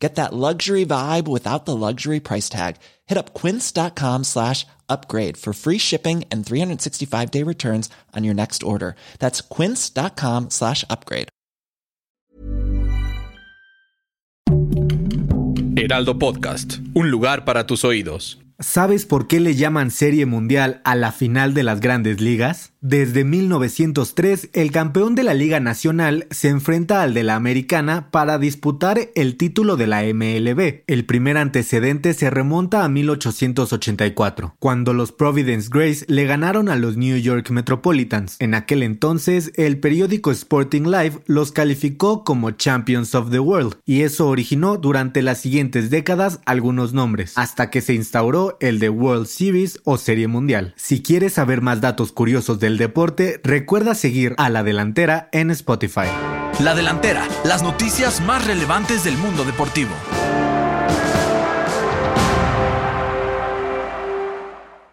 Get that luxury vibe without the luxury price tag. Hit up quince.com slash upgrade for free shipping and 365 day returns on your next order. That's quince.com slash upgrade. Heraldo Podcast, un lugar para tus oídos. ¿Sabes por qué le llaman Serie Mundial a la final de las grandes ligas? Desde 1903, el campeón de la Liga Nacional se enfrenta al de la Americana para disputar el título de la MLB. El primer antecedente se remonta a 1884, cuando los Providence Grays le ganaron a los New York Metropolitans. En aquel entonces, el periódico Sporting Life los calificó como Champions of the World, y eso originó durante las siguientes décadas algunos nombres, hasta que se instauró el de World Series o Serie Mundial. Si quieres saber más datos curiosos de deporte, recuerda seguir a La Delantera en Spotify. La Delantera, las noticias más relevantes del mundo deportivo.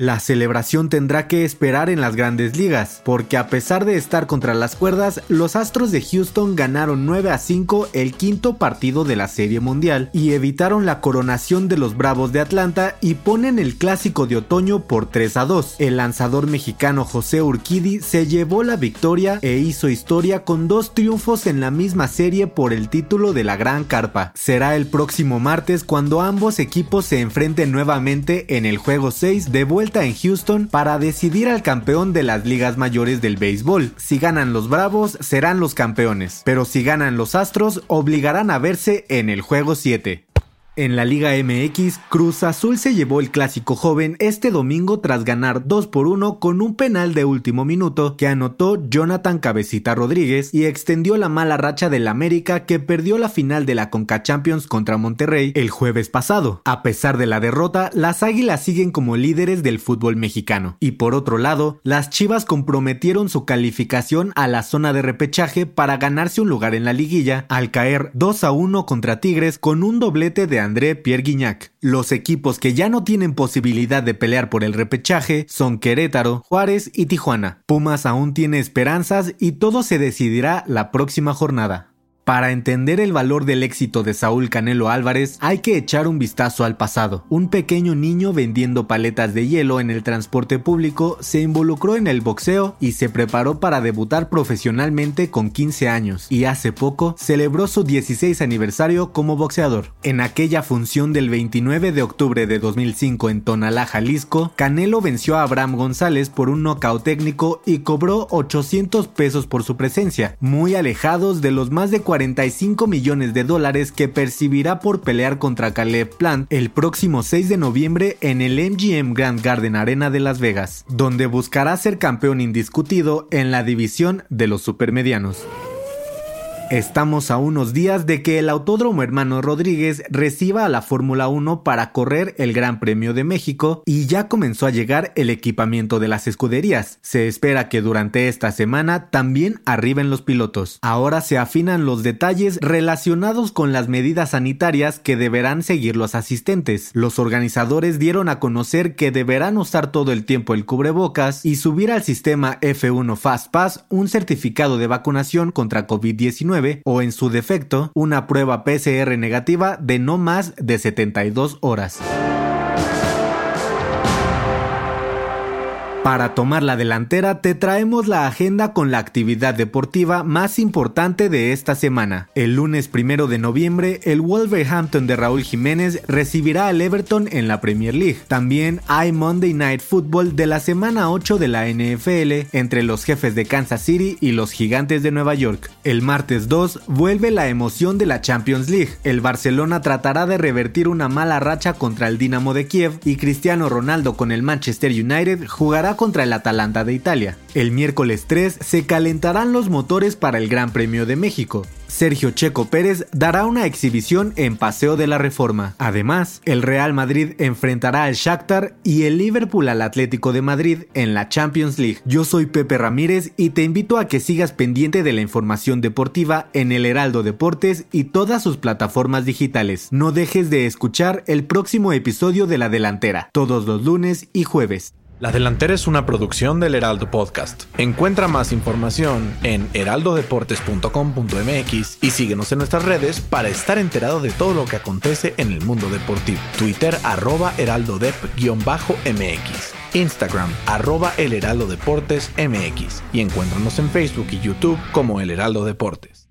La celebración tendrá que esperar en las grandes ligas, porque a pesar de estar contra las cuerdas, los Astros de Houston ganaron 9 a 5 el quinto partido de la Serie Mundial y evitaron la coronación de los Bravos de Atlanta y ponen el clásico de otoño por 3 a 2. El lanzador mexicano José Urquidi se llevó la victoria e hizo historia con dos triunfos en la misma serie por el título de la Gran Carpa. Será el próximo martes cuando ambos equipos se enfrenten nuevamente en el juego 6 de vuelta en Houston para decidir al campeón de las ligas mayores del béisbol. Si ganan los Bravos, serán los campeones, pero si ganan los Astros, obligarán a verse en el juego 7. En la Liga MX, Cruz Azul se llevó el clásico joven este domingo tras ganar 2 por 1 con un penal de último minuto que anotó Jonathan Cabecita Rodríguez y extendió la mala racha del América que perdió la final de la Conca Champions contra Monterrey el jueves pasado. A pesar de la derrota, las Águilas siguen como líderes del fútbol mexicano. Y por otro lado, las Chivas comprometieron su calificación a la zona de repechaje para ganarse un lugar en la liguilla al caer 2 a 1 contra Tigres con un doblete de André Pierre Guignac. Los equipos que ya no tienen posibilidad de pelear por el repechaje son Querétaro, Juárez y Tijuana. Pumas aún tiene esperanzas y todo se decidirá la próxima jornada. Para entender el valor del éxito de Saúl Canelo Álvarez hay que echar un vistazo al pasado. Un pequeño niño vendiendo paletas de hielo en el transporte público se involucró en el boxeo y se preparó para debutar profesionalmente con 15 años y hace poco celebró su 16 aniversario como boxeador. En aquella función del 29 de octubre de 2005 en Tonalá, Jalisco, Canelo venció a Abraham González por un nocaut técnico y cobró 800 pesos por su presencia, muy alejados de los más de 40 45 millones de dólares que percibirá por pelear contra Caleb Plant el próximo 6 de noviembre en el MGM Grand Garden Arena de Las Vegas, donde buscará ser campeón indiscutido en la división de los supermedianos. Estamos a unos días de que el Autódromo Hermano Rodríguez reciba a la Fórmula 1 para correr el Gran Premio de México y ya comenzó a llegar el equipamiento de las escuderías. Se espera que durante esta semana también arriben los pilotos. Ahora se afinan los detalles relacionados con las medidas sanitarias que deberán seguir los asistentes. Los organizadores dieron a conocer que deberán usar todo el tiempo el cubrebocas y subir al sistema F1 FastPass un certificado de vacunación contra COVID-19 o en su defecto una prueba PCR negativa de no más de 72 horas. Para tomar la delantera te traemos la agenda con la actividad deportiva más importante de esta semana. El lunes primero de noviembre, el Wolverhampton de Raúl Jiménez recibirá al Everton en la Premier League. También hay Monday Night Football de la semana 8 de la NFL entre los jefes de Kansas City y los gigantes de Nueva York. El martes 2 vuelve la emoción de la Champions League. El Barcelona tratará de revertir una mala racha contra el Dinamo de Kiev y Cristiano Ronaldo con el Manchester United jugará contra el Atalanta de Italia. El miércoles 3 se calentarán los motores para el Gran Premio de México. Sergio Checo Pérez dará una exhibición en Paseo de la Reforma. Además, el Real Madrid enfrentará al Shakhtar y el Liverpool al Atlético de Madrid en la Champions League. Yo soy Pepe Ramírez y te invito a que sigas pendiente de la información deportiva en el Heraldo Deportes y todas sus plataformas digitales. No dejes de escuchar el próximo episodio de La Delantera, todos los lunes y jueves. La Delantera es una producción del Heraldo Podcast. Encuentra más información en heraldodeportes.com.mx y síguenos en nuestras redes para estar enterado de todo lo que acontece en el mundo deportivo. Twitter arroba heraldodep-mx. Instagram arroba el Heraldo Deportes MX y encuéntranos en Facebook y YouTube como El Heraldo Deportes.